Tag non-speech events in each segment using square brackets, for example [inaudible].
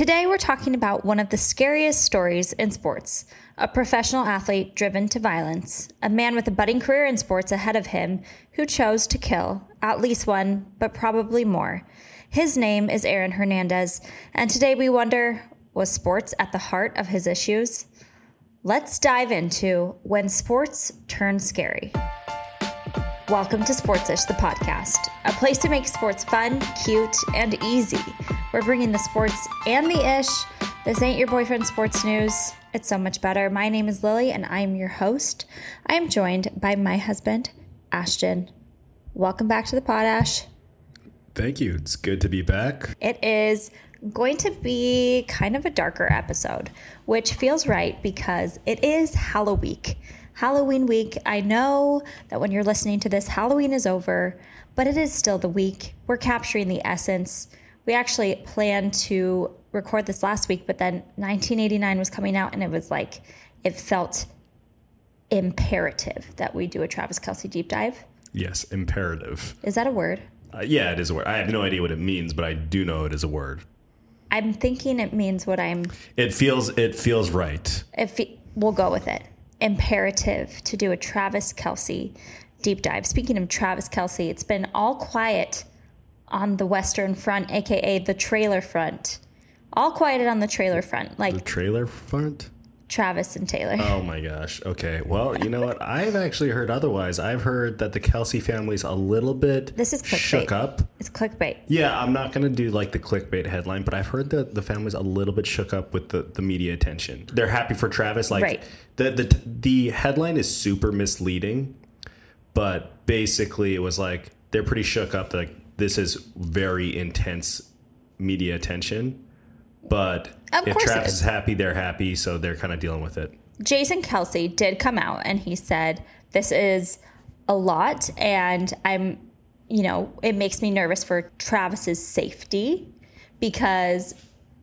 Today, we're talking about one of the scariest stories in sports a professional athlete driven to violence, a man with a budding career in sports ahead of him who chose to kill at least one, but probably more. His name is Aaron Hernandez, and today we wonder was sports at the heart of his issues? Let's dive into when sports turn scary. Welcome to Sportsish, the podcast, a place to make sports fun, cute, and easy. We're bringing the sports and the ish. This ain't your boyfriend sports news. It's so much better. My name is Lily, and I'm your host. I am joined by my husband, Ashton. Welcome back to the pod, Ash. Thank you. It's good to be back. It is going to be kind of a darker episode, which feels right because it is Halloween. Halloween week. I know that when you're listening to this, Halloween is over, but it is still the week. We're capturing the essence. We actually planned to record this last week, but then 1989 was coming out, and it was like, it felt imperative that we do a Travis Kelce deep dive. Yes, imperative. Is that a word? Uh, yeah, it is a word. I have no idea what it means, but I do know it is a word. I'm thinking it means what I'm. It feels it feels right. If we'll go with it, imperative to do a Travis Kelce deep dive. Speaking of Travis Kelce, it's been all quiet on the Western Front, aka the trailer front. All quieted on the trailer front, like The trailer front? Travis and Taylor. Oh my gosh. Okay. Well, you know what? I've actually heard otherwise. I've heard that the Kelce family's a little bit This is clickbait. shook up. It's clickbait. Yeah, I'm not going to do like the clickbait headline, but I've heard that the family's a little bit shook up with the, the media attention. They're happy for Travis. Like Right. the, the the headline is super misleading, but basically it was like they're pretty shook up. Like this is very intense media attention, but Of if Travis is. is happy, they're happy, so they're kind of dealing with it. Jason Kelce did come out and he said, This is a lot, and I'm, you know, it makes me nervous for Travis's safety because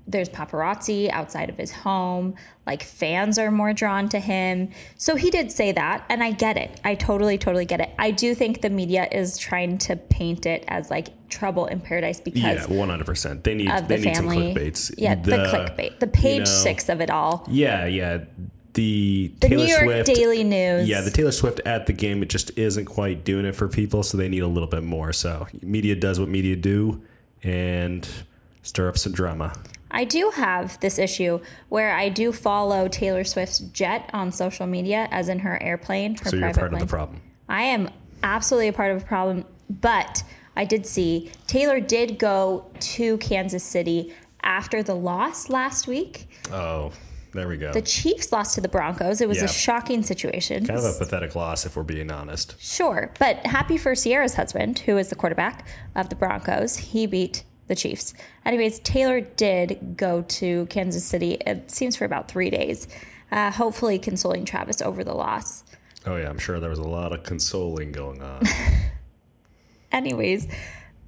there's paparazzi outside of his home. Like fans are more drawn to him. So he did say that, and I get it. I totally, totally get it. I do think the media is trying to paint it as like trouble in paradise because Yeah, one hundred percent. They need they the need family. some clickbaits. Yeah, the, clickbait, the page know, six of it all. Yeah, yeah. The, The Taylor New York Swift Daily News. Yeah, the Taylor Swift at the game, it just isn't quite doing it for people, so they need a little bit more. So media does what media do and stir up some drama. I do have this issue where I do follow Taylor Swift's jet on social media, as in her airplane, her So you're private part plane. of the problem. I am absolutely a part of a problem, but I did see Taylor did go to Kansas City after the loss last week. Oh, there we go. The Chiefs lost to the Broncos. It was Yeah. a shocking situation. kind of a pathetic loss, if we're being honest. Sure, but happy for Sierra's husband, who is the quarterback of the Broncos. He beat the Chiefs. Anyways, Taylor did go to Kansas City, it seems for about three days, uh, hopefully consoling Travis over the loss. Oh yeah, I'm sure there was a lot of consoling going on. [laughs] Anyways,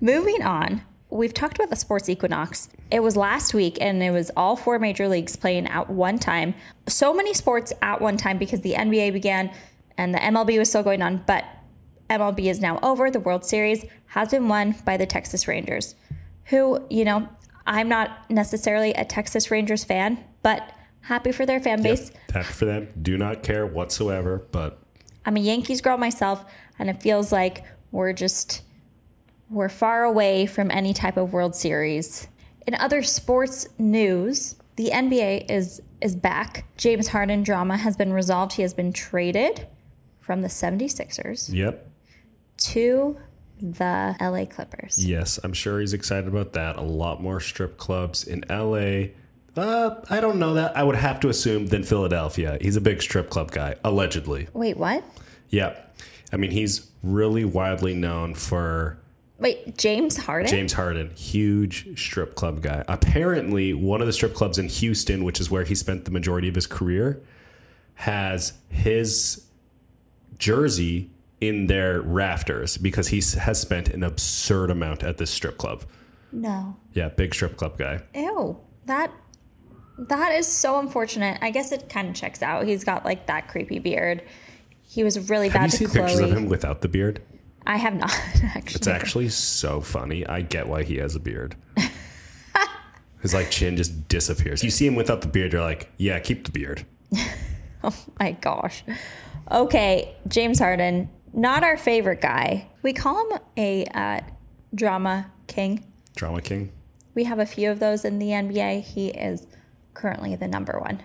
moving on. We've talked about the sports equinox. It was last week and it was all four major leagues playing at one time. So many sports at one time because the NBA began and the MLB was still going on, but MLB is now over. The World Series has been won by the Texas Rangers, who, you know, I'm not necessarily a Texas Rangers fan, but happy for their fan base. Happy for them. Do not care whatsoever, but I'm a Yankees girl myself, and it feels like we're just we're far away from any type of World Series. In other sports news, the NBA is is back. James Harden drama has been resolved. He has been traded from the 76ers yep. to the LA Clippers. Yes, I'm sure he's excited about that. A lot more strip clubs in LA. Uh, I don't know that. I would have to assume than Philadelphia. He's a big strip club guy, allegedly. Wait, what? Yeah. I mean, he's really widely known for Wait, James Harden? James Harden, huge strip club guy. Apparently, one of the strip clubs in Houston, which is where he spent the majority of his career, has his jersey in their rafters because he has spent an absurd amount at this strip club. No. Yeah, big strip club guy. Ew. That that is so unfortunate. I guess it kind of checks out. He's got like that creepy beard. He was really Have bad you to seen Chloe. pictures of him without the beard? I have not [laughs] actually. It's actually so funny. I get why he has a beard. [laughs] His like chin just disappears. You see him without the beard, you're like, yeah, keep the beard. [laughs] Oh my gosh. Okay, James Harden, not our favorite guy. We call him a uh, drama king. Drama king. We have a few of those in the NBA. He is currently the number one.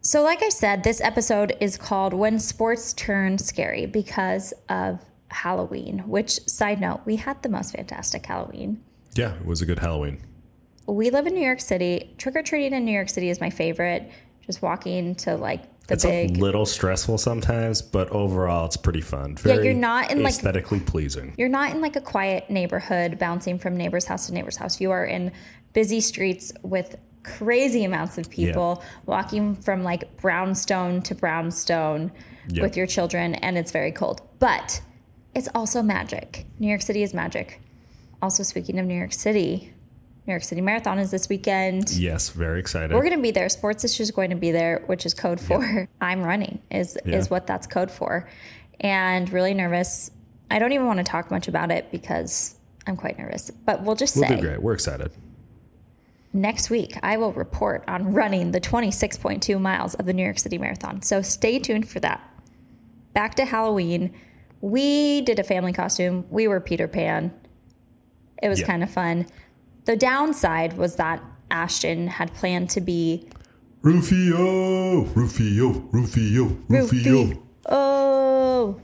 So, like I said, this episode is called When Sports Turn Scary because of Halloween, which, side note, we had the most fantastic Halloween. Yeah, it was a good Halloween. We live in New York City. Trick or treating in New York City is my favorite. Just walking to like the It's big. a little stressful sometimes, but overall it's pretty fun. Very you're not in, like- aesthetically pleasing. You're not in like a quiet neighborhood bouncing from neighbor's house to neighbor's house. You are in busy streets with crazy amounts of people walking from like brownstone to brownstone Yep. with your children, and it's very cold. But it's also magic. New York City is magic. Also, speaking of New York City, New York City Marathon is this weekend. Yes, very excited. We're going to be there. Sportsish is going to be there, which is code for [laughs] I'm running. Is Yeah. is what that's code for, and really nervous. I don't even want to talk much about it because I'm quite nervous. But we'll just we'll say do great. We're excited. next week I will report on running the 26.2 miles of the New York City Marathon. So stay tuned for that. Back to Halloween. We did a family costume. We were Peter Pan. It was Yeah. kind of fun. The downside was that Ashton had planned to be Rufio, Rufio, Rufio, Rufio. Oh,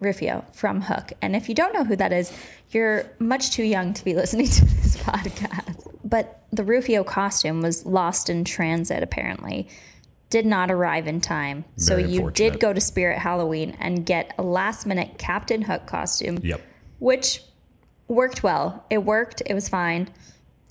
Rufio from Hook. And if you don't know who that is, you're much too young to be [laughs] listening to this podcast. But the Rufio costume was lost in transit, apparently. Did not arrive in time. So Very you did go to Spirit Halloween and get a last minute Captain Hook costume, Yep. which worked well. It worked, it was fine.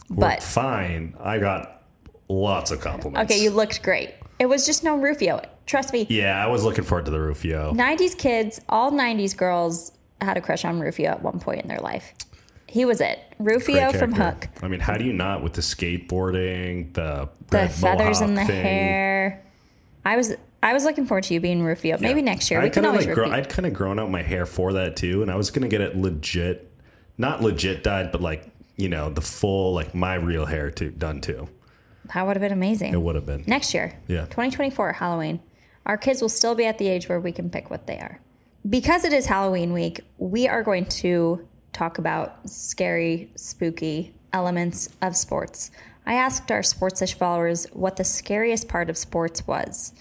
But But fine. I got lots of compliments. okay, you looked great. It was just no Rufio. Trust me, Yeah, I was looking forward to the Rufio. 90s kids, all 90s girls had a crush on Rufio at one point in their life. He was it. Rufio from. Hook. I mean, how do you not with the skateboarding, the The feathers in the thing? hair. I was I was looking forward to you being Rufio. Maybe next year. I'd we can kinda always like grow. I'd kind of grown out my hair for that too, and I was gonna get it legit, not legit dyed, but like you know the full like my real hair too done too. that would have been amazing. It would have been. Next year. Yeah. 2024 Halloween. Our kids will still be at the age where we can pick what they are. Because it is Halloween week, we are going to talk about scary, spooky elements of sports. I asked our Sportsish followers what the scariest part of sports was.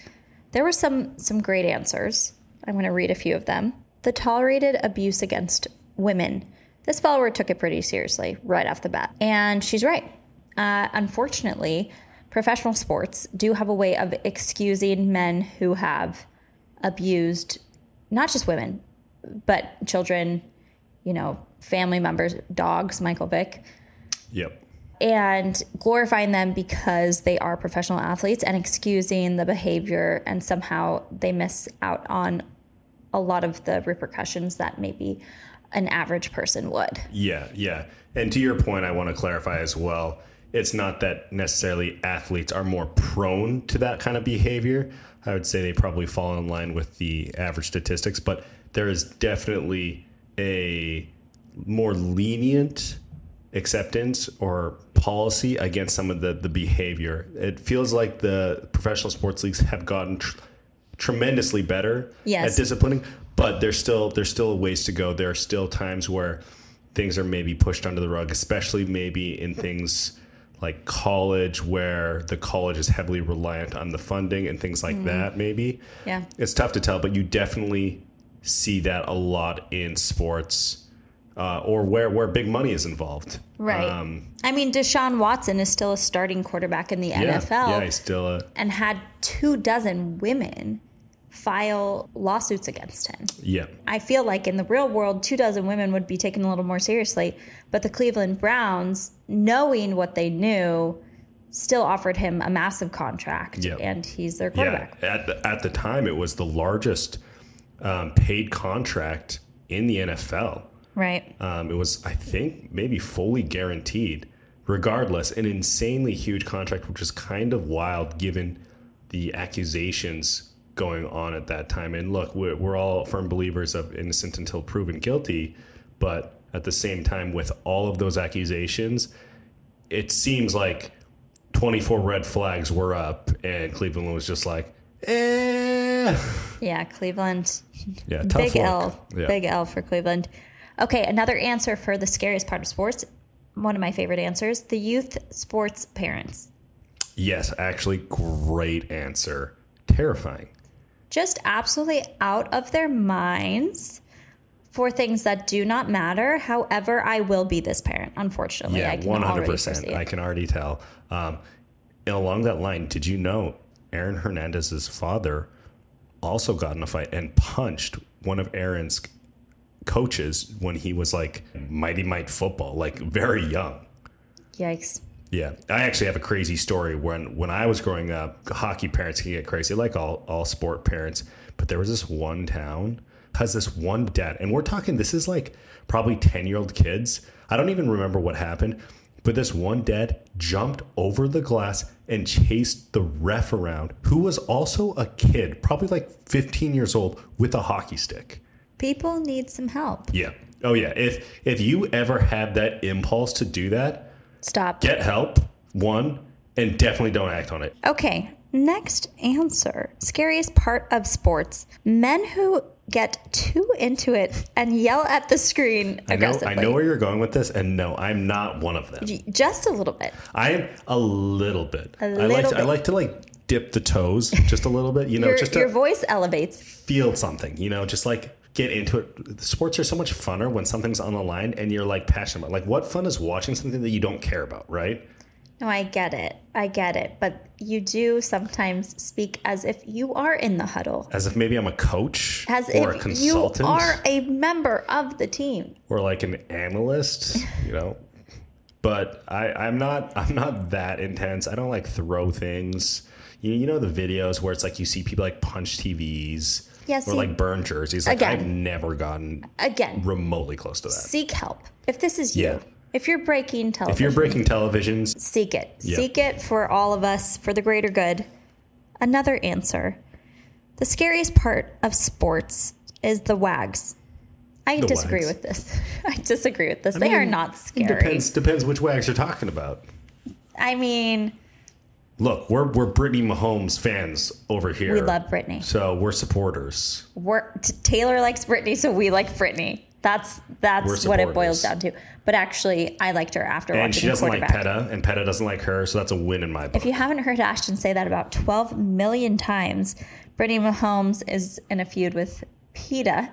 There were some some great answers. I'm going to read a few of them. The tolerated abuse against women. This follower took it pretty seriously right off the bat, and she's right. Uh, unfortunately, professional sports do have a way of excusing men who have abused not just women, but children, you know, family members, dogs, Michael Vick, Yep. and glorifying them because they are professional athletes and excusing the behavior, and somehow they miss out on a lot of the repercussions that maybe an average person would. Yeah, yeah. And to your point, I want to clarify as well. It's not that necessarily athletes are more prone to that kind of behavior. I would say they probably fall in line with the average statistics, but there is definitely a more lenient acceptance or policy against some of the, the behavior. It feels like the professional sports leagues have gotten tr- tremendously better Yes. at disciplining, but there's still there's still a ways to go. There are still times where things are maybe pushed under the rug, especially maybe in things like college where the college is heavily reliant on the funding and things like that maybe. Yeah. It's tough to tell, but you definitely see that a lot in sports. Uh, or where, where big money is involved. Right. Um, I mean, Deshaun Watson is still a starting quarterback in the yeah, NFL Yeah, he's still a and had two dozen women file lawsuits against him. yeah. I feel like in the real world, two dozen women would be taken a little more seriously. But the Cleveland Browns, knowing what they knew, still offered him a massive contract, Yep. and he's their quarterback. Yeah, at the, at the time, it was the largest um, paid contract in the NFL. Right. Um, it was, I think, maybe fully guaranteed. Regardless, an insanely huge contract, which is kind of wild given the accusations going on at that time. And look, we're, we're all firm believers of innocent until proven guilty, but at the same time, with all of those accusations, it seems like 24 red flags were up, and Cleveland was just like, eh. Yeah, Cleveland. Yeah, tough Big luck. L. Yeah. Big L for Cleveland. Okay, another answer for the scariest part of sports. One of my favorite answers the youth sports parents. Yes, actually, great answer. Terrifying. Just absolutely out of their minds for things that do not matter. However, I will be this parent, unfortunately. Yeah, I can one hundred already percent. I can already tell. Um, along that line, did you know Aaron Hernandez's father also got in a fight and punched one of Aaron's coaches when he was like Mighty Mite football, like very young. Yikes. Yeah, I actually have a crazy story. When when I was growing up, hockey parents can get crazy, like all all sport parents. But there was this one town has this one dad, and we're talking. This is like probably ten year old kids. I don't even remember what happened, but this one dad jumped over the glass and chased the ref around, who was also a kid, probably like fifteen years old, with a hockey stick. People need some help. Yeah. Oh yeah. If if you ever have that impulse to do that, Stop. get help. One, and definitely don't act on it. Okay, next answer. Scariest part of sports men who get too into it and yell at the screen I know, aggressively. I know where you're going with this, and no, I'm not one of them. Just a little bit. I am a little bit. I like little to, I like to like dip the toes just a little bit, you know, Your, just to your voice elevates. feel something, you know, just like get into it. Sports are so much funner when something's on the line and you're like passionate about. Like, what fun is watching something that you don't care about, right? No, I get it. I get it. But you do sometimes speak as if you are in the huddle, As if maybe I'm a coach as or a if you consultant are a member of the team. or like an analyst, you know. But I, I'm not. I'm not that intense. I don't like throw things. You, you know the videos where it's like you see people like punch TVs Yeah, or like burn jerseys. Like Again. I've never gotten Again, remotely close to that. seek help. If this is you, if you're breaking television, If you're breaking televisions, seek it. Yeah. Seek it for all of us, for the greater good. Another answer. The scariest part of sports is the wags. I The disagree wags. with this. [laughs] I disagree with this. they are mean, not it scary. depends depends which wags you're talking about. I mean, Look, we're we're Brittany Mahomes fans over here. we love Brittany. so we're supporters. We're, t- Taylor likes Brittany, so we like Brittany. That's that's what it boils down to. But actually, I liked her after And watching she doesn't like. PETA, and PETA doesn't like her, so that's a win in my book. If you haven't heard Ashton say that about 12 million times, Brittany Mahomes is in a feud with PETA.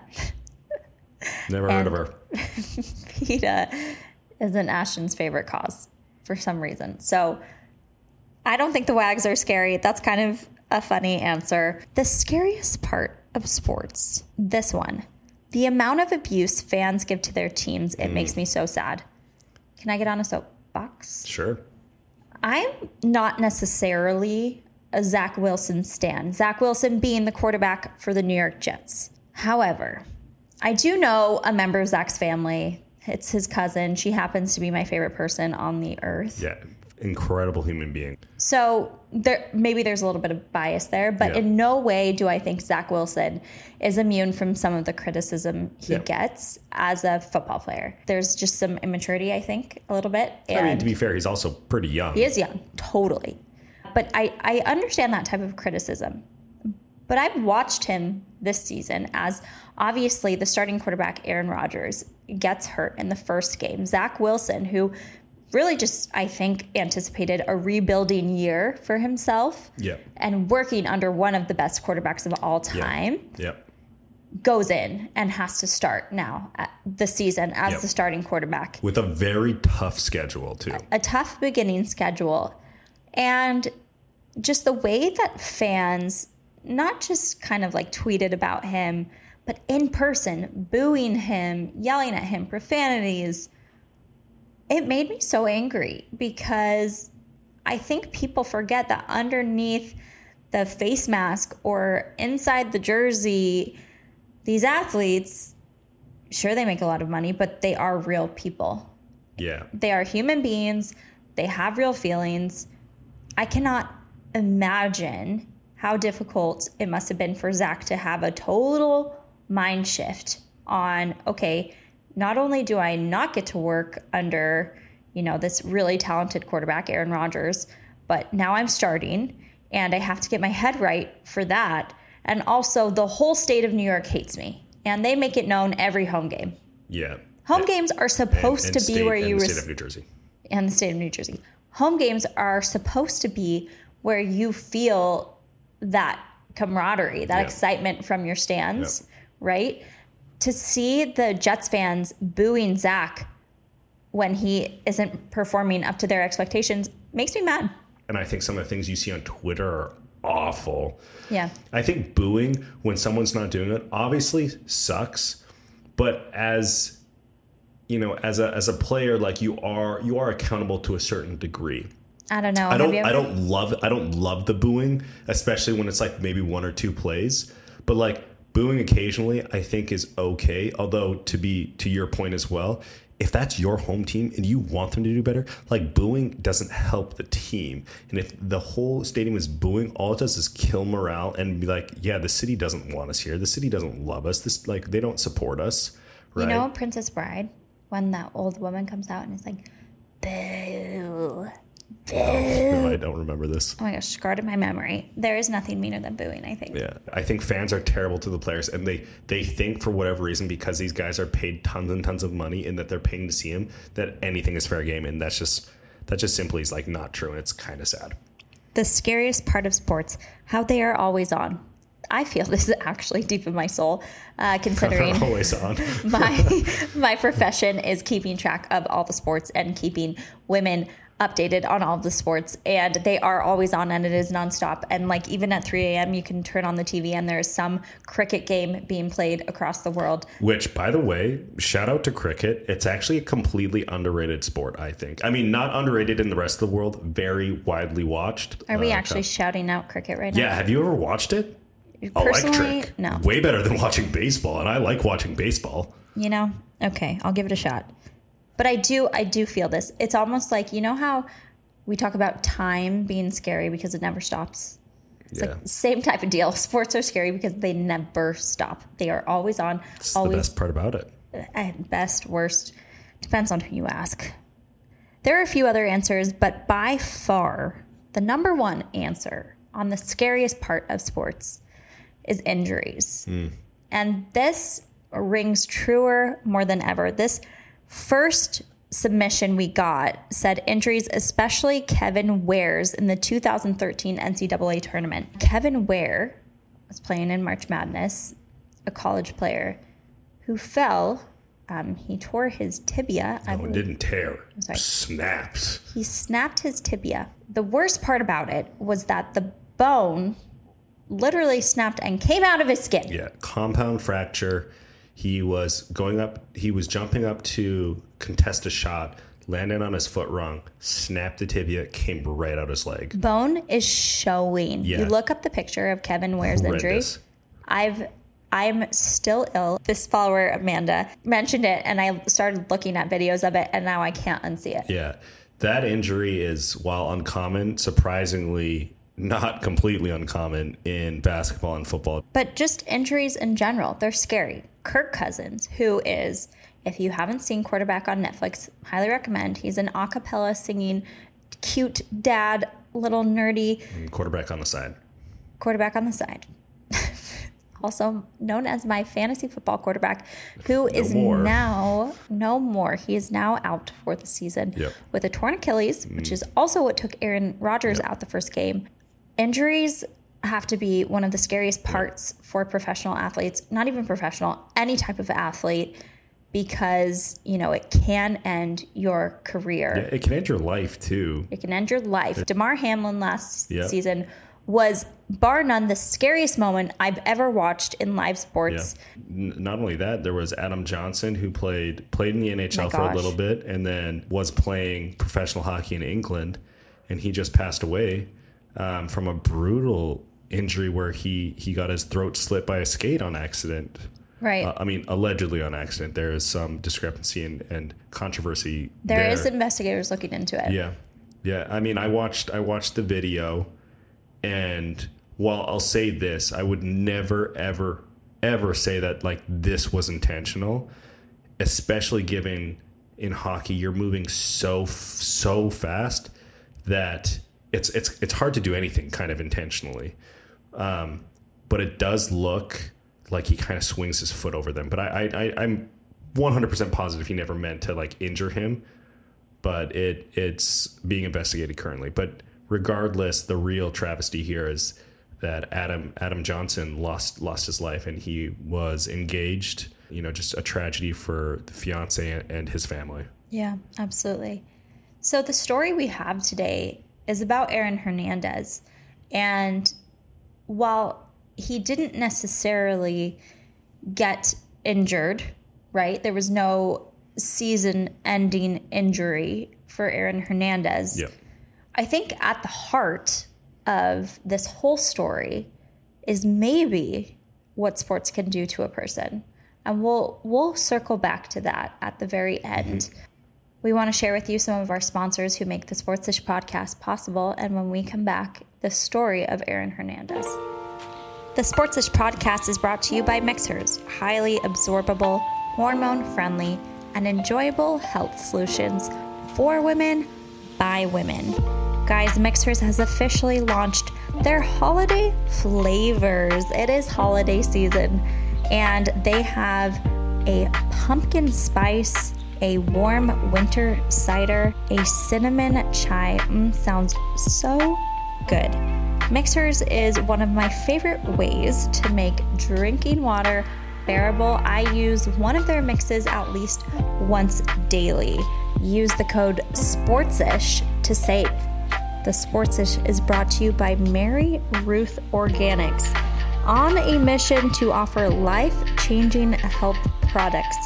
Never heard of her. [laughs] PETA isn't Ashton's favorite cause for some reason. So I don't think the wags are scary. That's kind of a funny answer. The scariest part of sports, this one, the amount of abuse fans give to their teams, it makes mm. me so sad. Can I get on a soapbox? Sure. I'm not necessarily a Zach Wilson stan. Zach Wilson being the quarterback for the New York Jets. However, I do know a member of Zach's family. It's his cousin. She happens to be my favorite person on the earth. Yeah. Incredible human being. So there maybe there's a little bit of bias there, but Yeah. in no way do I think Zach Wilson is immune from some of the criticism he Yeah. gets as a football player. There's just some immaturity, I think, a little bit. I mean, to be fair, he's also pretty young. he is young, totally. But I, I understand that type of criticism. But I've watched him this season as obviously the starting quarterback, Aaron Rodgers, gets hurt in the first game. Zach Wilson, who really just, I think, anticipated a rebuilding year for himself Yeah. and working under one of the best quarterbacks of all Yeah. time, Yep. goes in and has to start now at the season as Yep. the starting quarterback With a very tough schedule too. a tough beginning schedule and just the way that fans not just kind of like tweeted about him but in person booing him yelling at him profanities it made me so angry because i think people forget that underneath the face mask or inside the jersey these athletes sure they make a lot of money but they are real people Yeah. they are human beings. They have real feelings. I cannot imagine how difficult it must have been for Zach to have a total mind shift on, okay, not only do I not get to work under, you know, this really talented quarterback, Aaron Rodgers, but now I'm starting and I have to get my head right for that. And also, the whole state of New York hates me, and they make it known every home game. Yeah. Home games are supposed And to be state- where and you the res- state of New Jersey. and the state of New Jersey. Home games are supposed to be where you feel that camaraderie, that Yeah. excitement from your stands, right? To see the Jets fans booing Zach when he isn't performing up to their expectations makes me mad. And I think some of the things you see on Twitter are awful. Yeah. I think booing when someone's not doing it obviously sucks, but as you know, as a as a player, like you are you are accountable to a certain degree. I don't know. I don't you I don't love I don't love the booing, especially when it's like maybe one or two plays. But like booing occasionally I think is okay. Although to be to your point as well, if that's your home team and you want them to do better, like booing doesn't help the team. And if the whole stadium is booing, all it does is kill morale and be like, yeah, the city doesn't want us here. The city doesn't love us. This like they don't support us. Right. You know Princess Bride when that old woman comes out and is like, boo. No, I don't remember this. Oh my gosh, scarred in my memory. There is nothing meaner than booing, I think. Yeah, I think fans are terrible to the players, and they they think for whatever reason because these guys are paid tons and tons of money and that they're paying to see him that anything is fair game, and that's just that just simply is like not true, and it's kind of sad. The scariest part of sports, how they are always on. I feel [laughs] this is actually deep in my soul, uh, considering [laughs] Always on. [laughs] my my profession is keeping track of all the sports and keeping women updated on all the sports and they are always on and it is nonstop and like even at 3 a.m you can turn on the tv and there's some cricket game being played across the world Which, by the way, shout out to cricket. It's actually a completely underrated sport. I think. I mean, not underrated in the rest of the world. Very widely watched. are we Uh, actually shouting out cricket right now Yeah. Have you ever watched it? personally Electric. no Way better than [laughs] watching baseball, and I like watching baseball. you know okay i'll give it a shot but i do i do feel this. It's almost like you know how we talk about time being scary because it never stops? It's yeah. like same type of deal. [laughs] Sports are scary because they never stop. They are always on It's the always best part about it. Uh, at best worst. Depends on who you ask. There are a few other answers but by far the number one answer on the scariest part of sports is injuries. Hmm. And this rings truer more than ever. This first submission we got said injuries, especially Kevin Ware's in the 2013 NCAA tournament. Kevin Ware was playing in March Madness, a college player who fell. Um, he tore his tibia. I Oh, it didn't tear. sorry. Snaps. He snapped his tibia. The worst part about it was that the bone literally snapped and came out of his skin. Yeah, compound fracture. He was going up. He was jumping up to contest a shot, landed on his foot wrong, snapped the tibia, came right out his leg. bone is showing. Yeah. You look up the picture of Kevin Ware's injury. I've I'm still ill. This follower Amanda mentioned it and I started looking at videos of it and now I can't unsee it. Yeah, that injury is while uncommon, surprisingly not completely uncommon in basketball and football. But just injuries in general, they're scary. Kirk Cousins, who is if you haven't seen quarterback on Netflix, highly recommend. He's an a cappella singing cute dad, little nerdy Quarterback on the side. quarterback on the side. [laughs] also known as my fantasy football quarterback, who is more. now no more. He is now out for the season Yep. with a torn Achilles, which mm. is also what took Aaron Rodgers out the first game. Injuries have to be one of the scariest parts for professional athletes, not even professional, any type of athlete, because you know it can end your career. It can end your life too. It can end your life. Damar Hamlin last Yeah. season was bar none the scariest moment I've ever watched in live Yeah. sports. N- not only that, there was Adam Johnson who played played in the NHL for a little bit and then was playing professional hockey in England, and he just passed away um, from a brutal injury where he he got his throat slit by a skate on accident. Right. Uh, I mean, allegedly on accident. There is some discrepancy and, and controversy. there is investigators looking into it. Yeah. Yeah. I mean, I watched I watched the video and while I'll say this, I would never ever ever say that like this was intentional, especially given in hockey you're moving so so fast that it's it's it's hard to do anything kind of intentionally, um, but it does look like he kind of swings his foot over them. But I, I, I I'm 100 percent positive he never meant to like injure him, but it it's being investigated currently. But regardless, the real travesty here is that Adam Adam Johnson lost lost his life and he was engaged. You know, just a tragedy for the fiance and his family. Yeah, absolutely. So the story we have today is about Aaron Hernandez. And while he didn't necessarily get injured, right? There was no season ending injury for Aaron Hernandez. Yeah. I think at the heart of this whole story is maybe what sports can do to a person. And we'll we'll circle back to that at the very end. Mm-hmm. We want to share with you some of our sponsors who make the Sportsish podcast possible. And when we come back, the story of Aaron Hernandez. The Sportsish podcast is brought to you by Mixhers, highly absorbable, hormone friendly, and enjoyable health solutions for women by women. Guys, Mixhers has officially launched their holiday flavors. It is holiday season, and they have a pumpkin spice a warm winter cider, a cinnamon chai. Mm, sounds so good. Mixhers is one of my favorite ways to make drinking water bearable. I use one of their mixes at least once daily. Use the code SPORTSISH to save. The Sportsish is brought to you by Mary Ruth Organics on a mission to offer life changing health products.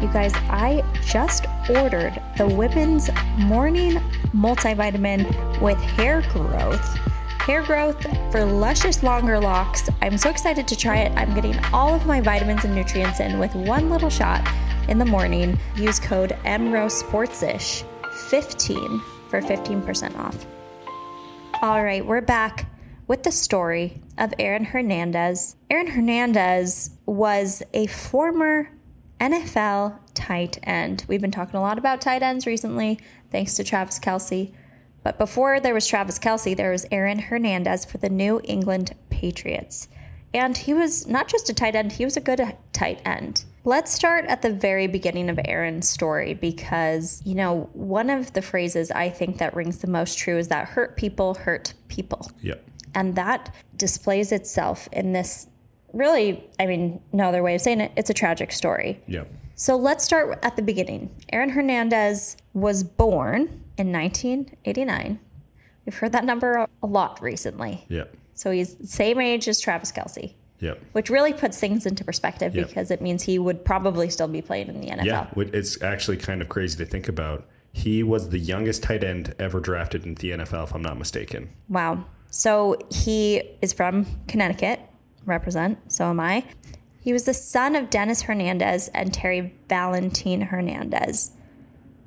You guys, I just ordered the Women's Morning Multivitamin with hair growth. Hair growth for luscious longer locks. I'm so excited to try it. I'm getting all of my vitamins and nutrients in with one little shot in the morning. Use code MROSPORTSISH15 for 15% off. All right, we're back with the story of Aaron Hernandez. Aaron Hernandez was a former NFL tight end. We've been talking a lot about tight ends recently, thanks to Travis Kelce. But before there was Travis Kelce, there was Aaron Hernandez for the New England Patriots. And he was not just a tight end, he was a good tight end. Let's start at the very beginning of Aaron's story because, you know, one of the phrases I think that rings the most true is that hurt people hurt people. Yep. And that displays itself in this really, I mean, no other way of saying it, it's a tragic story. Yeah. So let's start at the beginning. Aaron Hernandez was born in 1989. We've heard that number a lot recently. Yeah. So he's the same age as Travis Kelce. Yeah. Which really puts things into perspective Yep. because it means he would probably still be playing in the NFL. Yeah. It's actually kind of crazy to think about. He was the youngest tight end ever drafted in the NFL, if I'm not mistaken. Wow. So he is from Connecticut, represent, so am I. He was the son of Dennis Hernandez and Terri Valentine Hernandez.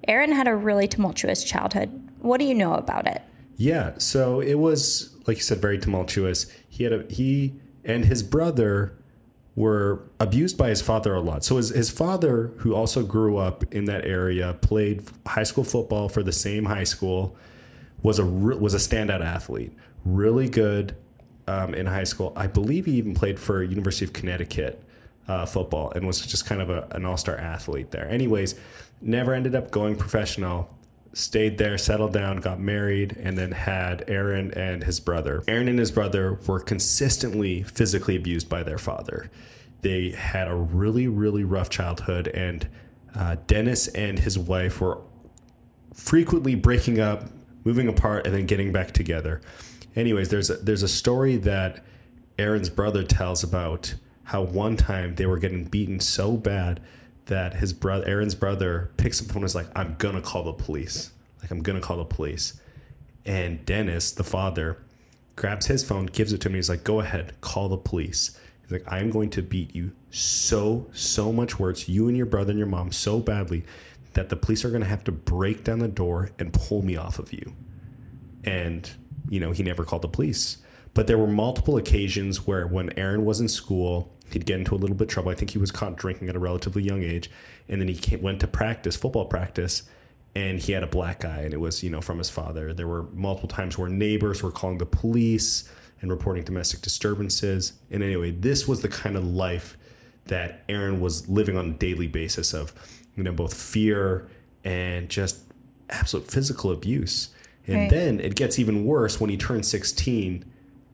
Aaron had a really tumultuous childhood. What do you know about it? Yeah, so it was like you said, very tumultuous. He had a he and his brother were abused by his father a lot. So his his father, who also grew up in that area, played high school football for the same high school, was a was a standout athlete, really good um, in high school. I believe he even played for University of Connecticut uh, football and was just kind of a, an all star athlete there. Anyways, never ended up going professional. Stayed there, settled down, got married, and then had Aaron and his brother. Aaron and his brother were consistently physically abused by their father. They had a really, really rough childhood, and uh, Dennis and his wife were frequently breaking up, moving apart, and then getting back together. Anyways, there's a, there's a story that Aaron's brother tells about how one time they were getting beaten so bad that his brother Aaron's brother picks up the phone and is like, "I'm gonna call the police. Like I'm gonna call the police." And Dennis, the father, grabs his phone, gives it to him. He's like, "Go ahead, call the police." He's like, "I'm going to beat you so so much worse, you and your brother and your mom, so badly that the police are going to have to break down the door and pull me off of you." And you know, he never called the police. But there were multiple occasions where when Aaron was in school, he'd get into a little bit of trouble. I think he was caught drinking at a relatively young age, and then he came, went to practice, football practice, and he had a black eye, and it was you know from his father. There were multiple times where neighbors were calling the police and reporting domestic disturbances. And anyway, this was the kind of life that Aaron was living on a daily basis of, you know, both fear and just absolute physical abuse. And Right. then it gets even worse when he turns 16.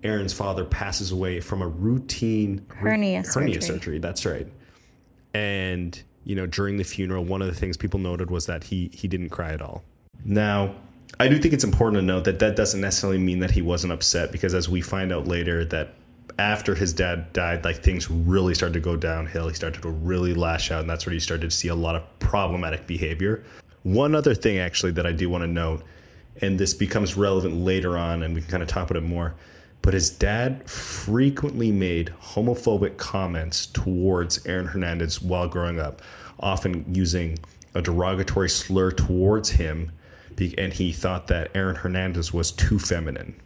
Aaron's father passes away from a routine Hernia hernia surgery. surgery. That's right. And you know, during the funeral, one of the things people noted was that he he didn't cry at all. Now, I do think it's important to note that that doesn't necessarily mean that he wasn't upset because as we find out later that after his dad died, like things really started to go downhill. He started to really lash out, and that's where he started to see a lot of problematic behavior. One other thing, actually, that I do want to note, and this becomes relevant later on, and we can kind of talk about it more. But his dad frequently made homophobic comments towards Aaron Hernandez while growing up, often using a derogatory slur towards him, and he thought that Aaron Hernandez was too feminine.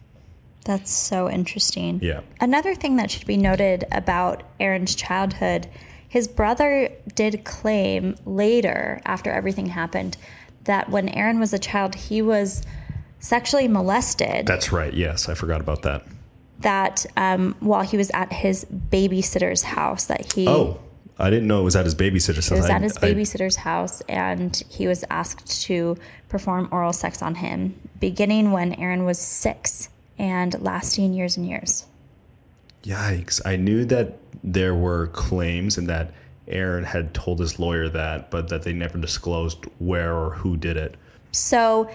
That's so interesting. Yeah. Another thing that should be noted about Aaron's childhood, his brother did claim later, after everything happened, that when Aaron was a child, he was sexually molested. That's right. Yes, I forgot about that. that um, while he was at his babysitter's house, that he Oh, I didn't know it was at his babysitter's house. He was house. at his I- I- babysitter's house and he was asked to perform oral sex on him, beginning when Aaron was six and lasting years and years. Yikes. I knew that there were claims and that Aaron had told his lawyer that, but that they never disclosed where or who did it. So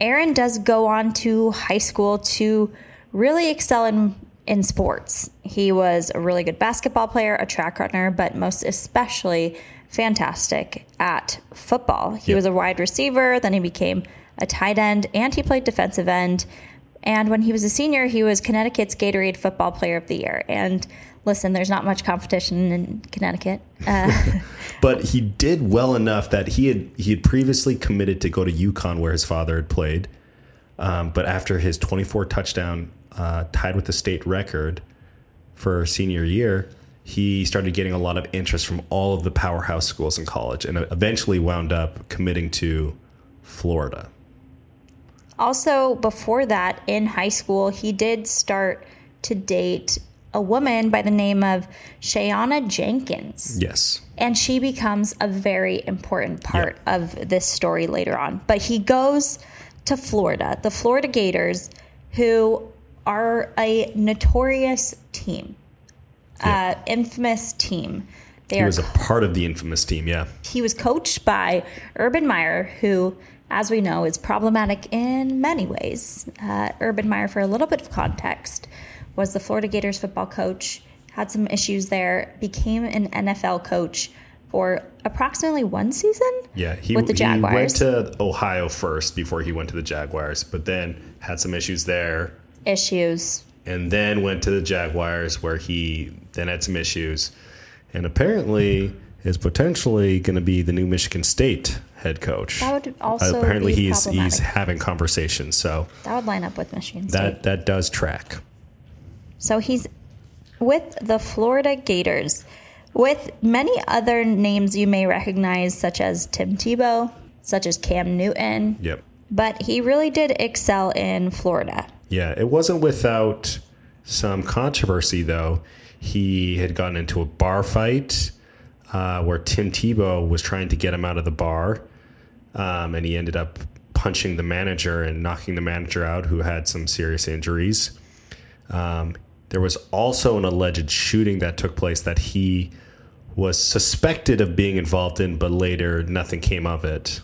Aaron does go on to high school to really excel in in sports. He was a really good basketball player, a track runner, but most especially fantastic at football. He Yep. was a wide receiver, then he became a tight end, and he played defensive end. And when he was a senior, he was Connecticut's Gatorade Football Player of the Year. And listen, there's not much competition in Connecticut. [laughs] Uh, [laughs] But he did well enough that he had he had previously committed to go to UConn where his father had played. Um, but after his 24 touchdown uh, tied with the state record for senior year, he started getting a lot of interest from all of the powerhouse schools in college, and eventually wound up committing to Florida. Also, before that, in high school, he did start to date a woman by the name of Shayanna Jenkins. Yes. And she becomes a very important part of this story later on. But he goes to Florida, the Florida Gators, who are a notorious team, uh, infamous team. They He was a part of the infamous team, yeah. he was coached by Urban Meyer, who, as we know, is problematic in many ways. Uh, Urban Meyer, for a little bit of context, was the Florida Gators football coach, had some issues there, became an NFL coach for approximately one season Yeah, he, with the he went to Ohio first before he went to the Jaguars, but then had some issues there, issues. and then went to the Jaguars where he then had some issues, and apparently is potentially going to be the new Michigan State head coach. That would also apparently be he's he's having conversations, so That would line up with Michigan State. that that does track. So he's with the Florida Gators, with many other names you may recognize, such as Tim Tebow, such as Cam Newton. Yep. But he really did excel in Florida. Yeah, it wasn't without some controversy, though. He had gotten into a bar fight uh, where Tim Tebow was trying to get him out of the bar, um, and he ended up punching the manager and knocking the manager out, who had some serious injuries. Um, there was also an alleged shooting that took place that he was suspected of being involved in, but later nothing came of it.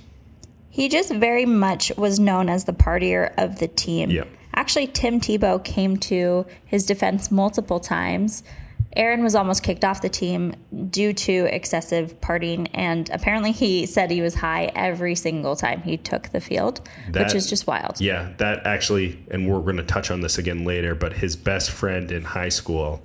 He just very much was known as the partier of the team. Yep. Actually, Tim Tebow came to his defense multiple times. Aaron was almost kicked off the team due to excessive partying, and apparently he said he was high every single time he took the field, which is just wild. Yeah, that actually, and we're going to touch on this again later, but his best friend in high school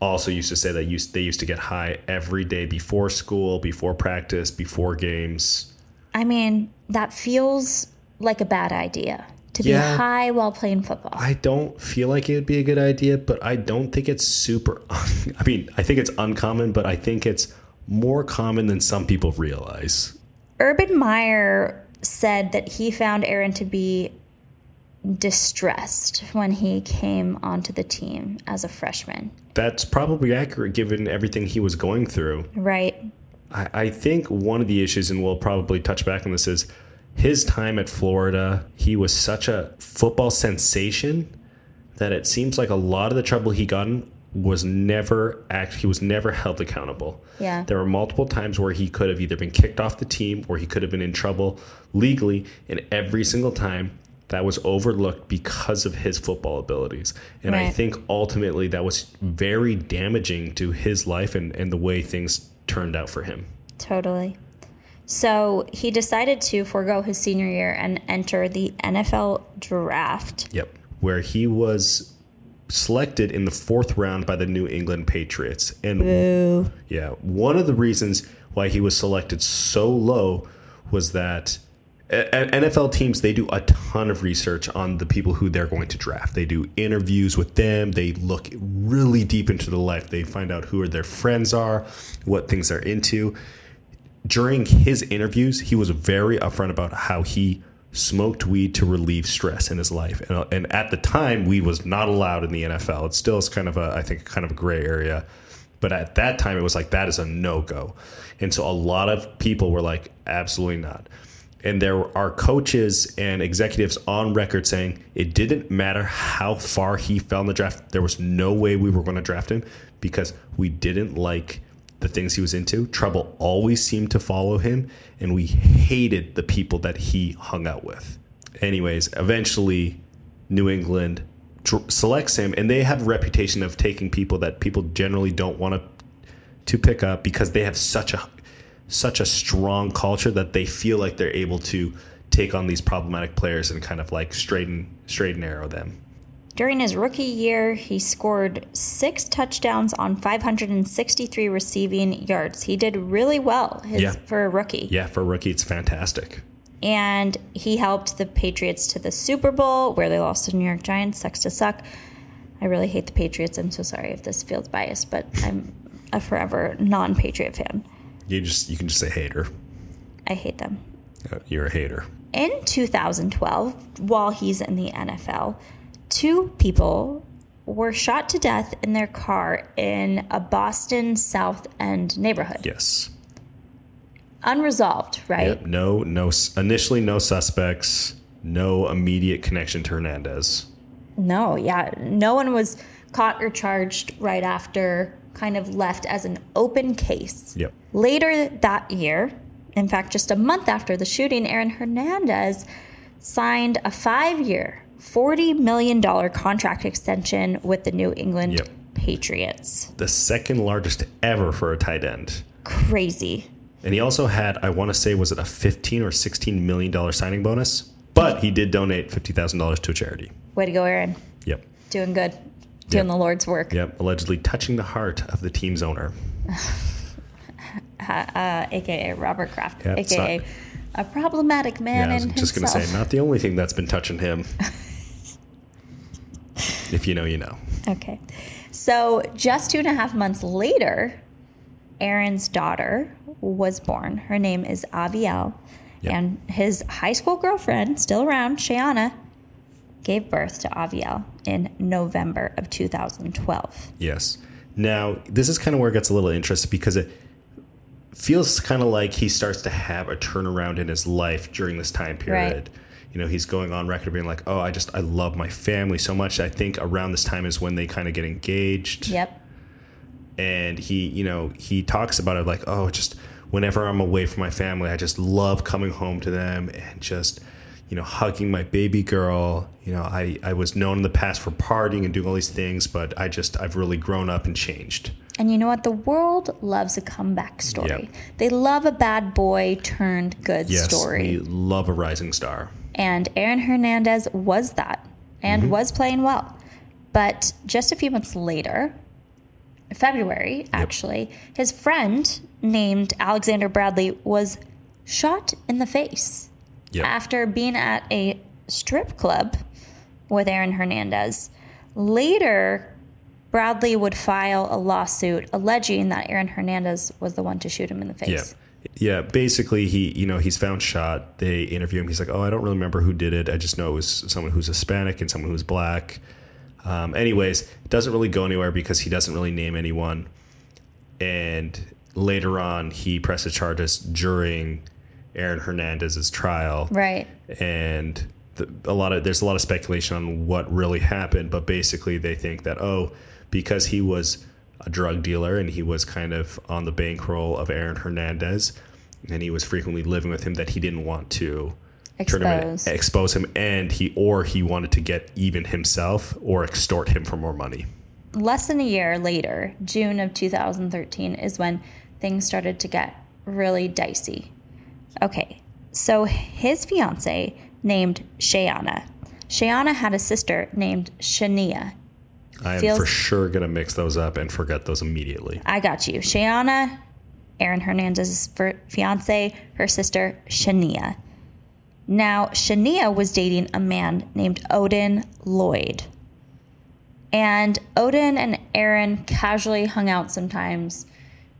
also used to say that used, they used to get high every day before school, before practice, before games. I mean, that feels like a bad idea to be high while playing football. I don't feel like it would be a good idea, but I don't think it's super. [laughs] I mean, I think it's uncommon, but I think it's more common than some people realize. Urban Meyer said that he found Aaron to be distressed when he came onto the team as a freshman. That's probably accurate given everything he was going through. Right. I, I think one of the issues, and we'll probably touch back on this, is his time at Florida. He was such a football sensation that it seems like a lot of the trouble he got in was never act he was never held accountable. Yeah. There were multiple times where he could have either been kicked off the team or he could have been in trouble legally, and every single time that was overlooked because of his football abilities. And I think ultimately that was very damaging to his life and, and the way things turned out for him. Totally. So he decided to forego his senior year and enter the NFL draft. Yep. Where he was selected in the fourth round by the New England Patriots. And Boo. yeah, one of the reasons why he was selected so low was that NFL teams they do a ton of research on the people who they're going to draft. They do interviews with them. They look really deep into the life. They find out who their friends are, what things they're into. During his interviews, he was very upfront about how he smoked weed to relieve stress in his life. And, and at the time, weed was not allowed in the NFL. It still is kind of a, I think, kind of a gray area. But at that time, it was like, that is a no go. And so a lot of people were like, absolutely not. And there are coaches and executives on record saying it didn't matter how far he fell in the draft. There was no way we were going to draft him because we didn't like the things he was into. Trouble always seemed to follow him, and we hated the people that he hung out with. Anyways, eventually, New England selects him, and they have a reputation of taking people that people generally don't want to to pick up because they have such a such a strong culture that they feel like they're able to take on these problematic players and kind of like straighten straighten arrow them. During his rookie year, he scored six touchdowns on 563 receiving yards. He did really well his, Yeah. for a rookie. Yeah, for a rookie, it's fantastic. And he helped the Patriots to the Super Bowl, where they lost to the New York Giants. Sucks to suck. I really hate the Patriots. I'm so sorry if this feels biased, but I'm a forever non Patriot fan. You just you can just say hater. I hate them. Uh, You're a hater. In 2012, while he's in the NFL, two people were shot to death in their car in a Boston South End neighborhood. Yes. Unresolved, right? Yep. No. No. Initially, no suspects. No immediate connection to Hernandez. No, yeah. No one was caught or charged right after, kind of left as an open case. Yep. Later that year, in fact, just a month after the shooting, Aaron Hernandez signed a five year, $40 million contract extension with the New England Yep. Patriots. The second largest ever for a tight end. Crazy. And he also had, I want to say, was it a 15 or 16 million dollar signing bonus? But he did donate fifty thousand dollars to a charity. Way to go, Aaron. Yep. Doing good. Doing the Lord's work. Yep. Allegedly touching the heart of the team's owner. [laughs] Uh, AKA Robert Kraft. Yeah, it's AKA a problematic Yeah, man I was just going to say, not the only thing that's been touching him. [laughs] if you know, you know. Okay. So just two and a half months later, Aaron's daughter was born. Her name is Avielle. Yep. And his high school girlfriend, still around, Shayanna, gave birth to Avielle in November of 2012. Yes. Now, this is kind of where it gets a little interesting because it feels kind of like he starts to have a turnaround in his life during this time period. You know, he's going on record being like, "Oh, I just I love my family so much." I think around this time is when they kind of get engaged. Yep. and he you know he talks about it like oh just whenever i'm away from my family i just love coming home to them and just you know hugging my baby girl you know i i was known in the past for partying and doing all these things but i just i've really grown up and changed And you know what? The world loves a comeback story. Yep. They love a bad boy turned good yes story. we love a rising star And Aaron Hernandez was that and Mm-hmm. was playing well. But just a few months later, February actually, his friend named Alexander Bradley was shot in the face Yep. after being at a strip club with Aaron Hernandez. Later, Bradley would file a lawsuit alleging that Aaron Hernandez was the one to shoot him in the face. yeah Yeah, basically, he you know he's found shot. They interview him. He's like, "Oh, I don't really remember who did it. I just know it was someone who's Hispanic and someone who's black." Um, anyways, it doesn't really go anywhere because he doesn't really name anyone. And later on, he presses charges during Aaron Hernandez's trial, Right. and the, a lot of there's a lot of speculation on what really happened. But basically, they think that oh, because he was a drug dealer and he was kind of on the bankroll of Aaron Hernandez, and he was frequently living with him, that he didn't want to turn him in- Expose. expose him, and he or he wanted to get even himself or extort him for more money. Less than a year later, June of 2013, is when things started to get really dicey. Okay, so his fiance named Shayanna. Shayanna had a sister named Shaneah. I am Feels- for sure gonna mix those up and forget those immediately. I got you. Shayanna, Aaron Hernandez's fiance, her sister Shaneah. Now, Shaneah was dating a man named Odin Lloyd. And Odin and Aaron casually hung out sometimes,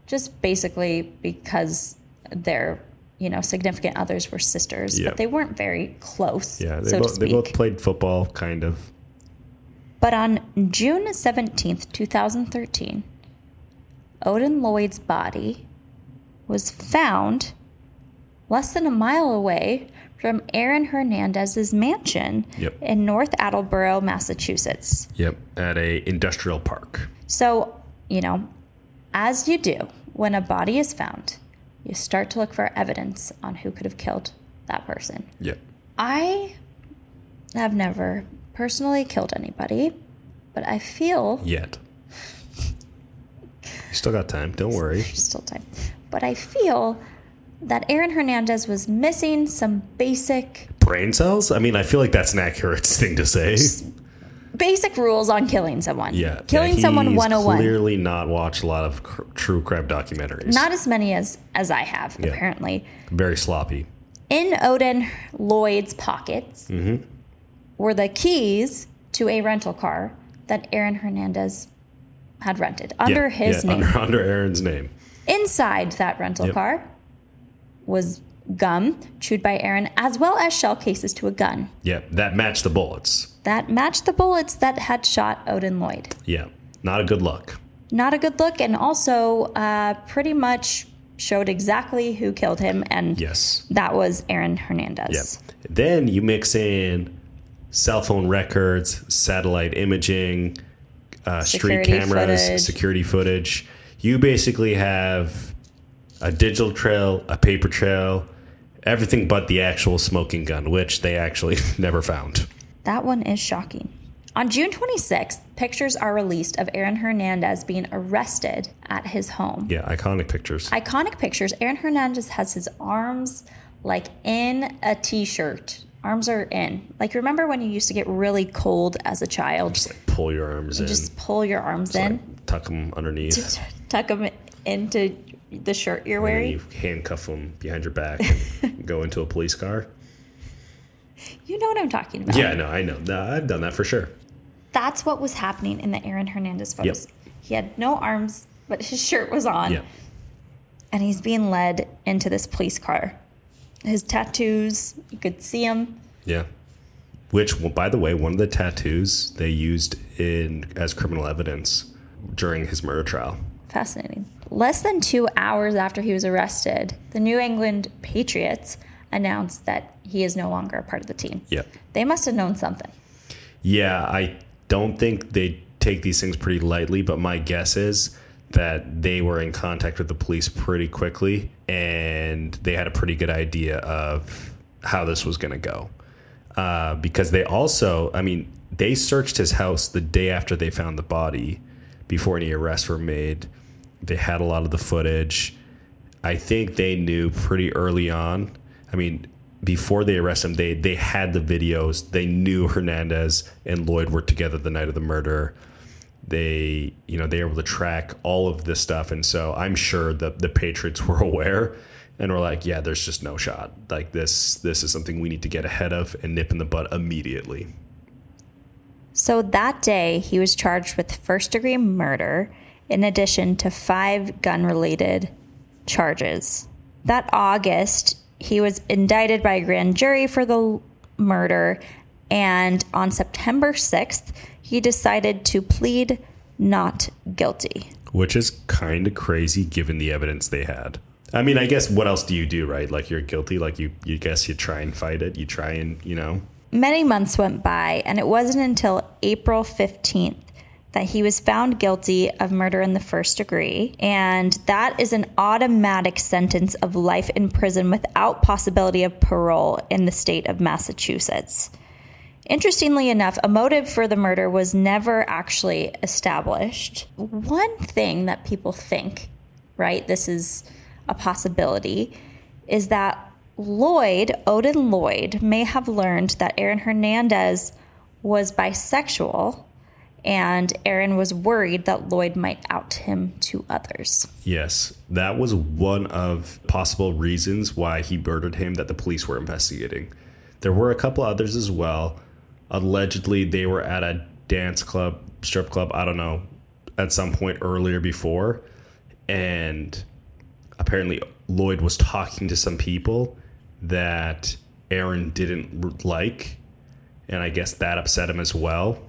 just basically because their, you know, significant others were sisters, Yeah. but they weren't very close, Yeah, they so to both they both played football, kind of. But on June 17th, 2013, Odin Lloyd's body was found less than a mile away from Aaron Hernandez's mansion Yep. in North Attleboro, Massachusetts. Yep, at a industrial park. So, you know, as you do when a body is found, you start to look for evidence on who could have killed that person. Yep. I have never personally killed anybody, but I feel Yet. You still got time. Don't worry. there's [laughs] still time. But I feel that Aaron Hernandez was missing some basic Brain cells? I mean, I feel like that's an accurate [laughs] thing to say. basic rules on killing someone. Yeah. Killing yeah, someone he's 101. Clearly not watched a lot of cr- true crime documentaries. Not as many as as I have Yeah. apparently. Very sloppy. In Odin Lloyd's pockets Mm-hmm. Were the keys to a rental car that Aaron Hernandez had rented under Yeah, his yeah, name. Under, [laughs] under Aaron's name. Inside that rental Yep. car was gum chewed by Aaron, as well as shell cases to a gun Yeah, that matched the bullets. that matched the bullets that had shot Odin Lloyd. Yeah, not a good look. Not a good look, and also uh, pretty much showed exactly who killed him, and Yes. that was Aaron Hernandez. Yep. Then you mix in cell phone records, satellite imaging, uh, street cameras, footage. security footage. You basically have a digital trail, a paper trail, everything but the actual smoking gun, which they actually [laughs] never found. That one is shocking. On June 26th, pictures are released of Aaron Hernandez being arrested at his home. Yeah, iconic pictures. iconic pictures. Aaron Hernandez has his arms like in a t-shirt. Arms are in. Like remember when you used to get really cold as a child? Just like pull your arms in, Just pull your arms in, like, tuck them underneath, tuck them into the shirt you're and wearing. you handcuff them behind your back and [laughs] go into a police car. You know what I'm talking about. Yeah, no, I know. No, I've done that for sure. That's what was happening in the Aaron Hernandez photos. Yep. He had no arms, but his shirt was on. Yeah. and he's being led into this police car. His tattoos, you could see them. Yeah. Which, well, by the way, one of the tattoos they used in as criminal evidence during his murder trial. Fascinating. Less than two hours after he was arrested, the New England Patriots announced that he is no longer a part of the team. Yeah. They must have known something. Yeah, I don't think they take these things pretty lightly, but my guess is that they were in contact with the police pretty quickly and they had a pretty good idea of how this was going to go. Uh, because they also, I mean, they searched his house the day after they found the body before any arrests were made. They had a lot of the footage. I think they knew pretty early on. I mean, before they arrest him, they they had the videos. They knew Hernandez and Lloyd were together the night of the murder. They, you know, they were able to track all of this stuff, and so I'm sure the the Patriots [laughs] were aware and were like, "Yeah, there's just no shot. Like this, this is something we need to get ahead of and nip in the butt immediately." So that day, he was charged with first degree murder in addition to five gun related charges. That August, he was indicted by a grand jury for the murder. And on September 6th, he decided to plead not guilty. Which is kind of crazy given the evidence they had. I mean, I guess what else do you do, right? Like you're guilty, like you you guess you try and fight it. You try and, you know. Many months went by, and it wasn't until April 15th that he was found guilty of murder in the first degree. And that is an automatic sentence of life in prison without possibility of parole in the state of Massachusetts. Interestingly enough, a motive for the murder was never actually established. One thing that people think, right, this is a possibility, is that Lloyd, Odin Lloyd, may have learned that Aaron Hernandez was bisexual and Aaron was worried that Lloyd might out him to others. Yes, that was one of possible reasons why he murdered him that the police were investigating. There were a couple others as well allegedly they were at a dance club, strip club, I don't know, at some point earlier before. And apparently Lloyd was talking to some people that Aaron didn't like. And I guess that upset him as well.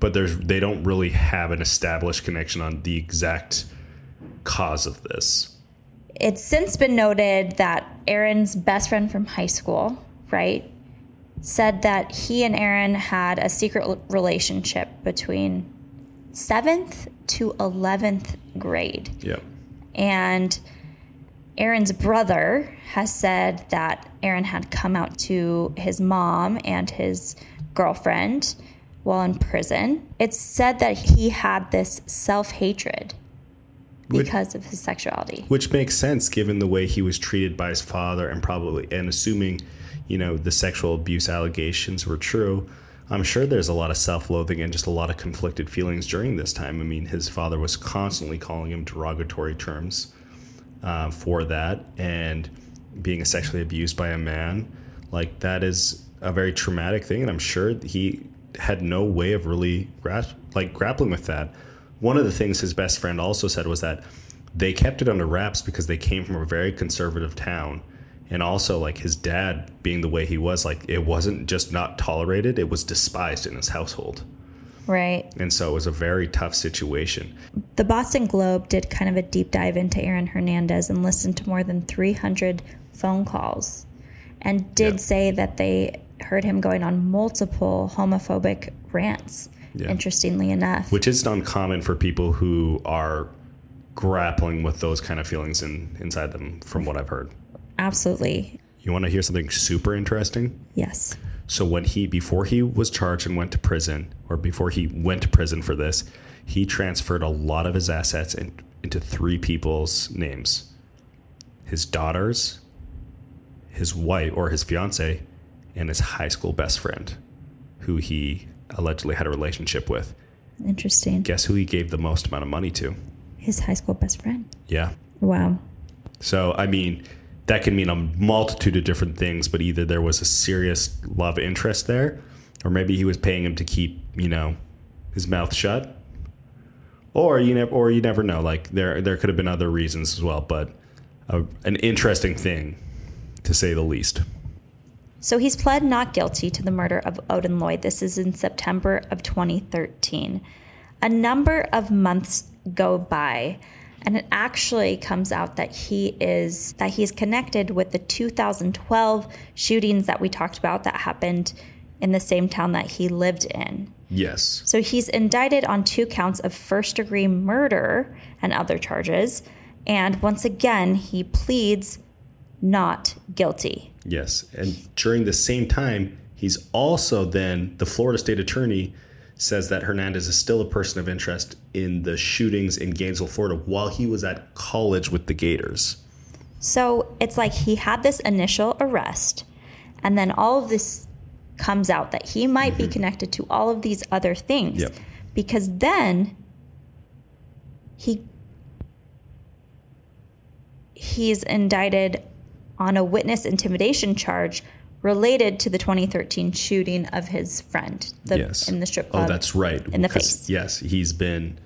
But there's they don't really have an established connection on the exact cause of this. It's since been noted that Aaron's best friend from high school, right, said that he and Aaron had a secret relationship between seventh to 11th grade. Yep. And Aaron's brother has said that Aaron had come out to his mom and his girlfriend while in prison. It's said that he had this self hatred because which, of his sexuality. Which makes sense given the way he was treated by his father and probably, and assuming you know the sexual abuse allegations were true. I'm sure there's a lot of self-loathing and just a lot of conflicted feelings during this time. I mean his father was constantly calling him derogatory terms uh, for that and being sexually abused by a man like that is a very traumatic thing and i'm sure he had no way of really like grappling with that. One of the things his best friend also said was that they kept it under wraps because they came from a very conservative town and also like his dad being the way he was like it wasn't just not tolerated it was despised in his household. Right. And so it was a very tough situation. The boston globe did kind of a deep dive into aaron hernandez and listened to more than 300 phone calls and did say that they heard him going on multiple homophobic rants yeah. interestingly enough. Which isn't uncommon for people who are grappling with those kind of feelings in, inside them from what i've heard Absolutely. You want to hear something super interesting? Yes. So when he before he was charged and went to prison, or before he went to prison for this, he transferred a lot of his assets in, into three people's names: his daughters, his wife or his fiance, and his high school best friend, who he allegedly had a relationship with. Interesting. Guess who he gave the most amount of money to? His high school best friend. Yeah. Wow. So I mean that can mean a multitude of different things, but either there was a serious love interest there, or maybe he was paying him to keep, you know, his mouth shut. Or you never, or you never know. Like there, there could have been other reasons as well, but a, an interesting thing, to say the least. So he's pled not guilty to the murder of Odin Lloyd. This is in September of 2013. A number of months go by and it actually comes out that he is that he's connected with the 2012 shootings that we talked about that happened in the same town that he lived in. Yes. So he's indicted on two counts of first degree murder and other charges. And once again, he pleads not guilty. Yes. And during the same time, he's also then the Florida state attorney says that Hernandez is still a person of interest in the shootings in Gainesville, Florida, while he was at college with the Gators. So it's like he had this initial arrest, and then all of this comes out that he might mm-hmm. be connected to all of these other things. Yep. Because then he he's indicted on a witness intimidation charge related to the 2013 shooting of his friend the, yes. in the strip oh, club. Oh, that's right. In the face. Yes, he's been.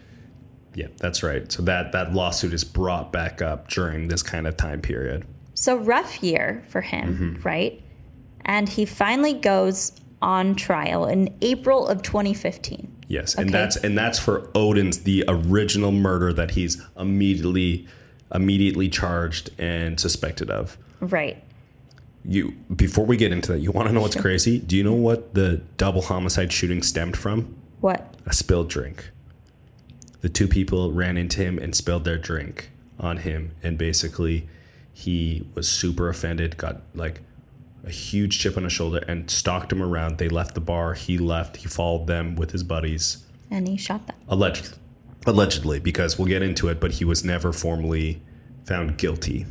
Yeah, that's right. So that that lawsuit is brought back up during this kind of time period. So rough year for him, mm-hmm. right? And he finally goes on trial in April of 2015. Yes, and Okay. that's and that's for Odin's the original murder that he's immediately immediately charged and suspected of. Right. You before we get into that, you want to know what's crazy? Do you know what the double homicide shooting stemmed from? What? A spilled drink. The two people ran into him and spilled their drink on him and basically he was super offended, got like a huge chip on his shoulder and stalked him around. They left the bar, he left, he followed them with his buddies. And he shot them. allegedly allegedly because we'll get into it but he was never formally found guilty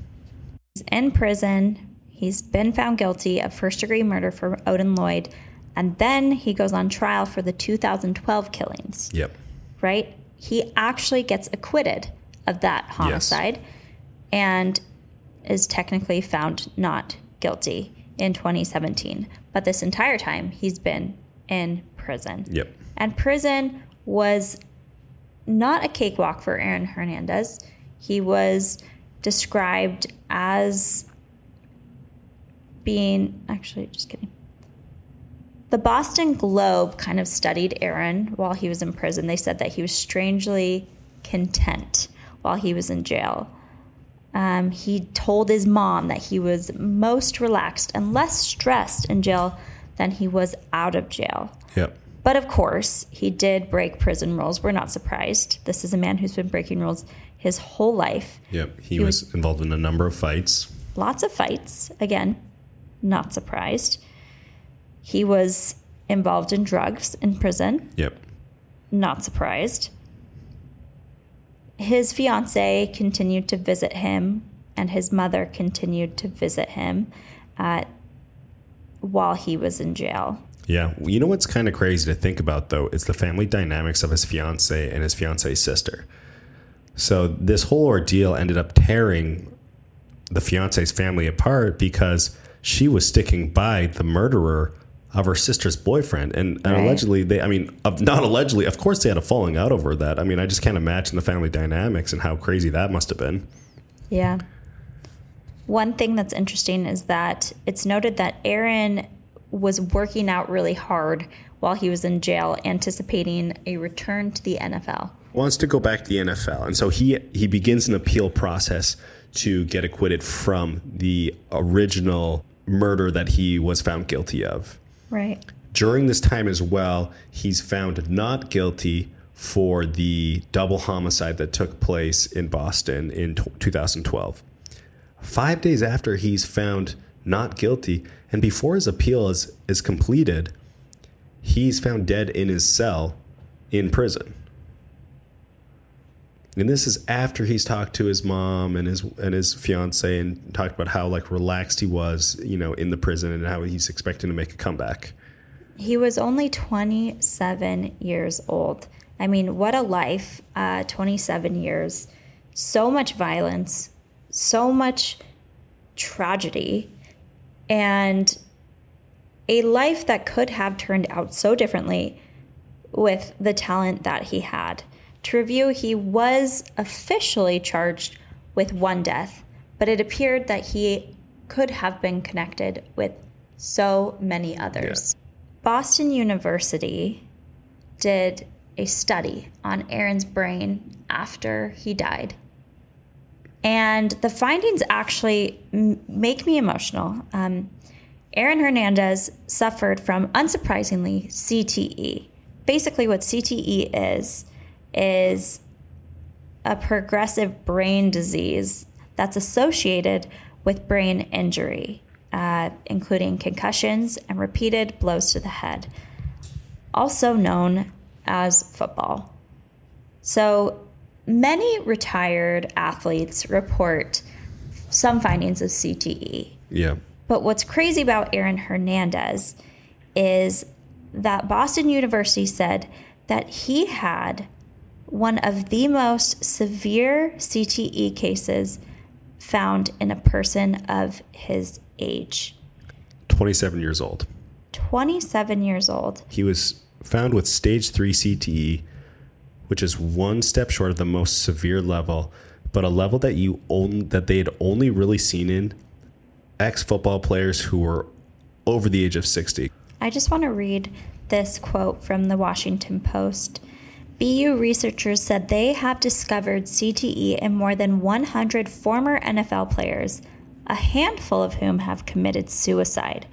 He's in prison. He's been found guilty of first degree murder for Odin Lloyd. And then he goes on trial for the 2012 killings, yep right? He actually gets acquitted of that homicide and is technically found not guilty in 2017. But this entire time, he's been in prison. yep And prison was not a cakewalk for Aaron Hernandez. He was described as being, actually, just kidding. The Boston Globe kind of studied Aaron while he was in prison. They said that he was strangely content while he was in jail. Um, he told his mom that he was most relaxed and less stressed in jail than he was out of jail. yep But of course, he did break prison rules. We're not surprised. This is a man who's been breaking rules his whole life. yep he, was, involved in a number of fights Lots of fights. Again, not surprised. He was involved in drugs in prison. yep Not surprised. His fiance continued to visit him, and his mother continued to visit him uh, while he was in jail. yeah you know what's kind of crazy to think about though is the family dynamics of his fiance and his fiance's sister so this whole ordeal ended up tearing the fiance's family apart because she was sticking by the murderer of her sister's boyfriend and, and Right. allegedly they i mean not allegedly of course they had a falling out over that i mean i just can't imagine the family dynamics and how crazy that must have been Yeah. One thing that's interesting is that it's noted that Aaron was working out really hard while he was in jail, anticipating a return to the NFL. wants to go back to the NFL, and so he he begins an appeal process to get acquitted from the original murder that he was found guilty of. Right. During this time as well, he's found not guilty for the double homicide that took place in Boston in 2012. Five days after he's found not guilty, and before his appeal is, is completed, he's found dead in his cell in prison. And this is after he's talked to his mom and his and his fiance and talked about how like relaxed he was, you know, in the prison and how he's expecting to make a comeback. He was only 27 years old. I mean, what a life. Uh, 27 years. So much violence, so much tragedy, and a life that could have turned out so differently with the talent that he had. To review, he was officially charged with one death, but it appeared that he could have been connected with so many others. Boston University did a study on Aaron's brain after he died. And the findings actually m- make me emotional. Um, Aaron Hernandez suffered from, unsurprisingly, CTE. Basically, what CTE is, is a progressive brain disease that's associated with brain injury, uh, including concussions and repeated blows to the head, also known as football. So many retired athletes report some findings of CTE. Yeah. But what's crazy about Aaron Hernandez is that Boston University said that he had one of the most severe CTE cases found in a person of his age 27 years old. 27 years old. He was found with stage 3 CTE, which is one step short of the most severe level, but a level that you only that they had only really seen in ex football players who were over the age of 60. I just want to read this quote from the Washington Post. BU researchers said they have discovered CTE in more than 100 former NFL players, a handful of whom have committed suicide.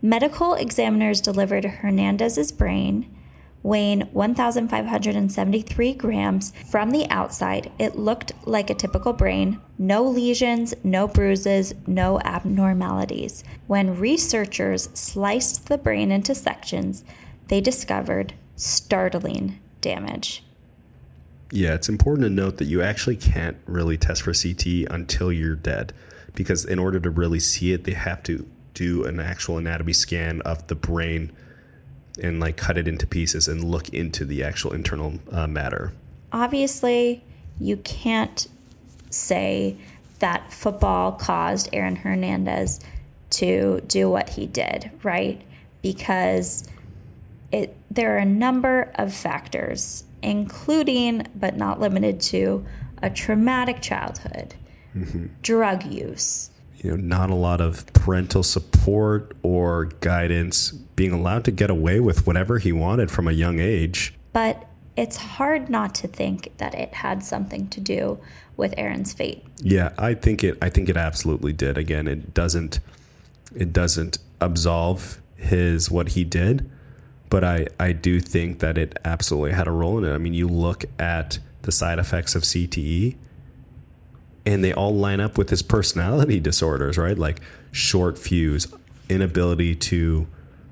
Medical examiners delivered Hernandez's brain, weighing 1,573 grams from the outside. It looked like a typical brain no lesions, no bruises, no abnormalities. When researchers sliced the brain into sections, they discovered startling damage. Yeah, it's important to note that you actually can't really test for CTE until you're dead because in order to really see it, they have to do an actual anatomy scan of the brain and like cut it into pieces and look into the actual internal uh, matter. Obviously, you can't say that football caused Aaron Hernandez to do what he did, right? Because it there are a number of factors, including but not limited to a traumatic childhood, mm-hmm. drug use, you know, not a lot of parental support or guidance, being allowed to get away with whatever he wanted from a young age. But it's hard not to think that it had something to do with Aaron's fate. Yeah, I think it I think it absolutely did. Again, it doesn't it doesn't absolve his what he did, but I I do think that it absolutely had a role in it. I mean, you look at the side effects of CTE and they all line up with his personality [laughs] disorders, right? Like short fuse, inability to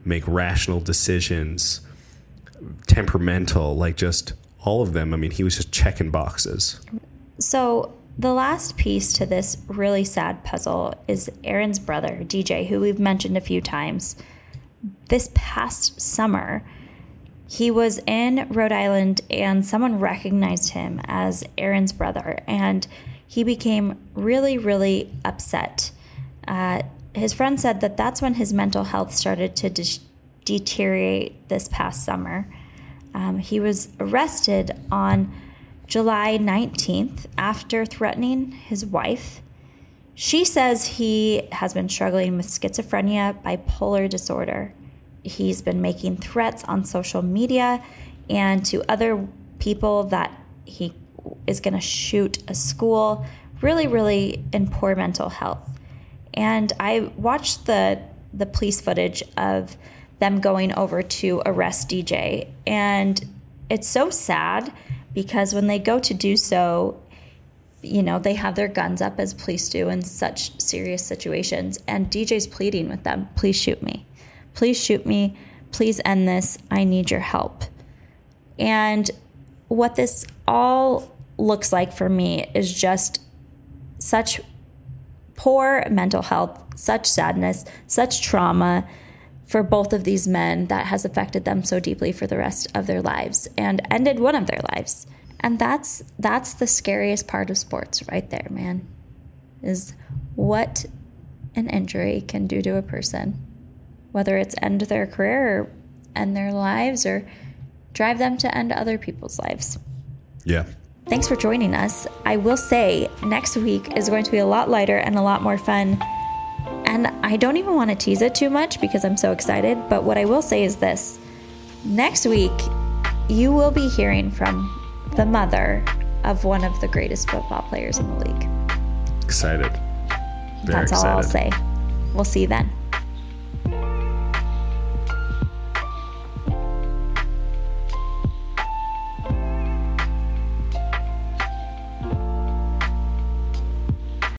make rational decisions, temperamental, like just all of them. I mean, he was just checking boxes. So, the last piece to this really sad puzzle is Aaron's brother, DJ, who we've mentioned a few times. This past summer, he was in Rhode Island and someone recognized him as Aaron's brother. And he became really, really upset. Uh, his friend said that that's when his mental health started to de- deteriorate this past summer. Um, he was arrested on July 19th after threatening his wife. She says he has been struggling with schizophrenia, bipolar disorder. He's been making threats on social media and to other people that he is going to shoot a school, really, really in poor mental health. And I watched the the police footage of them going over to arrest DJ, and it's so sad because when they go to do so, you know, they have their guns up as police do in such serious situations, and DJ's pleading with them, "Please shoot me, please shoot me, please end this. I need your help." And what this all looks like for me is just such poor mental health, such sadness, such trauma for both of these men that has affected them so deeply for the rest of their lives and ended one of their lives. And that's that's the scariest part of sports right there, man. Is what an injury can do to a person. Whether it's end their career or end their lives or drive them to end other people's lives. Yeah. Thanks for joining us. I will say next week is going to be a lot lighter and a lot more fun. And I don't even want to tease it too much because I'm so excited. But what I will say is this next week, you will be hearing from the mother of one of the greatest football players in the league. Excited. Very That's excited. all I'll say. We'll see you then.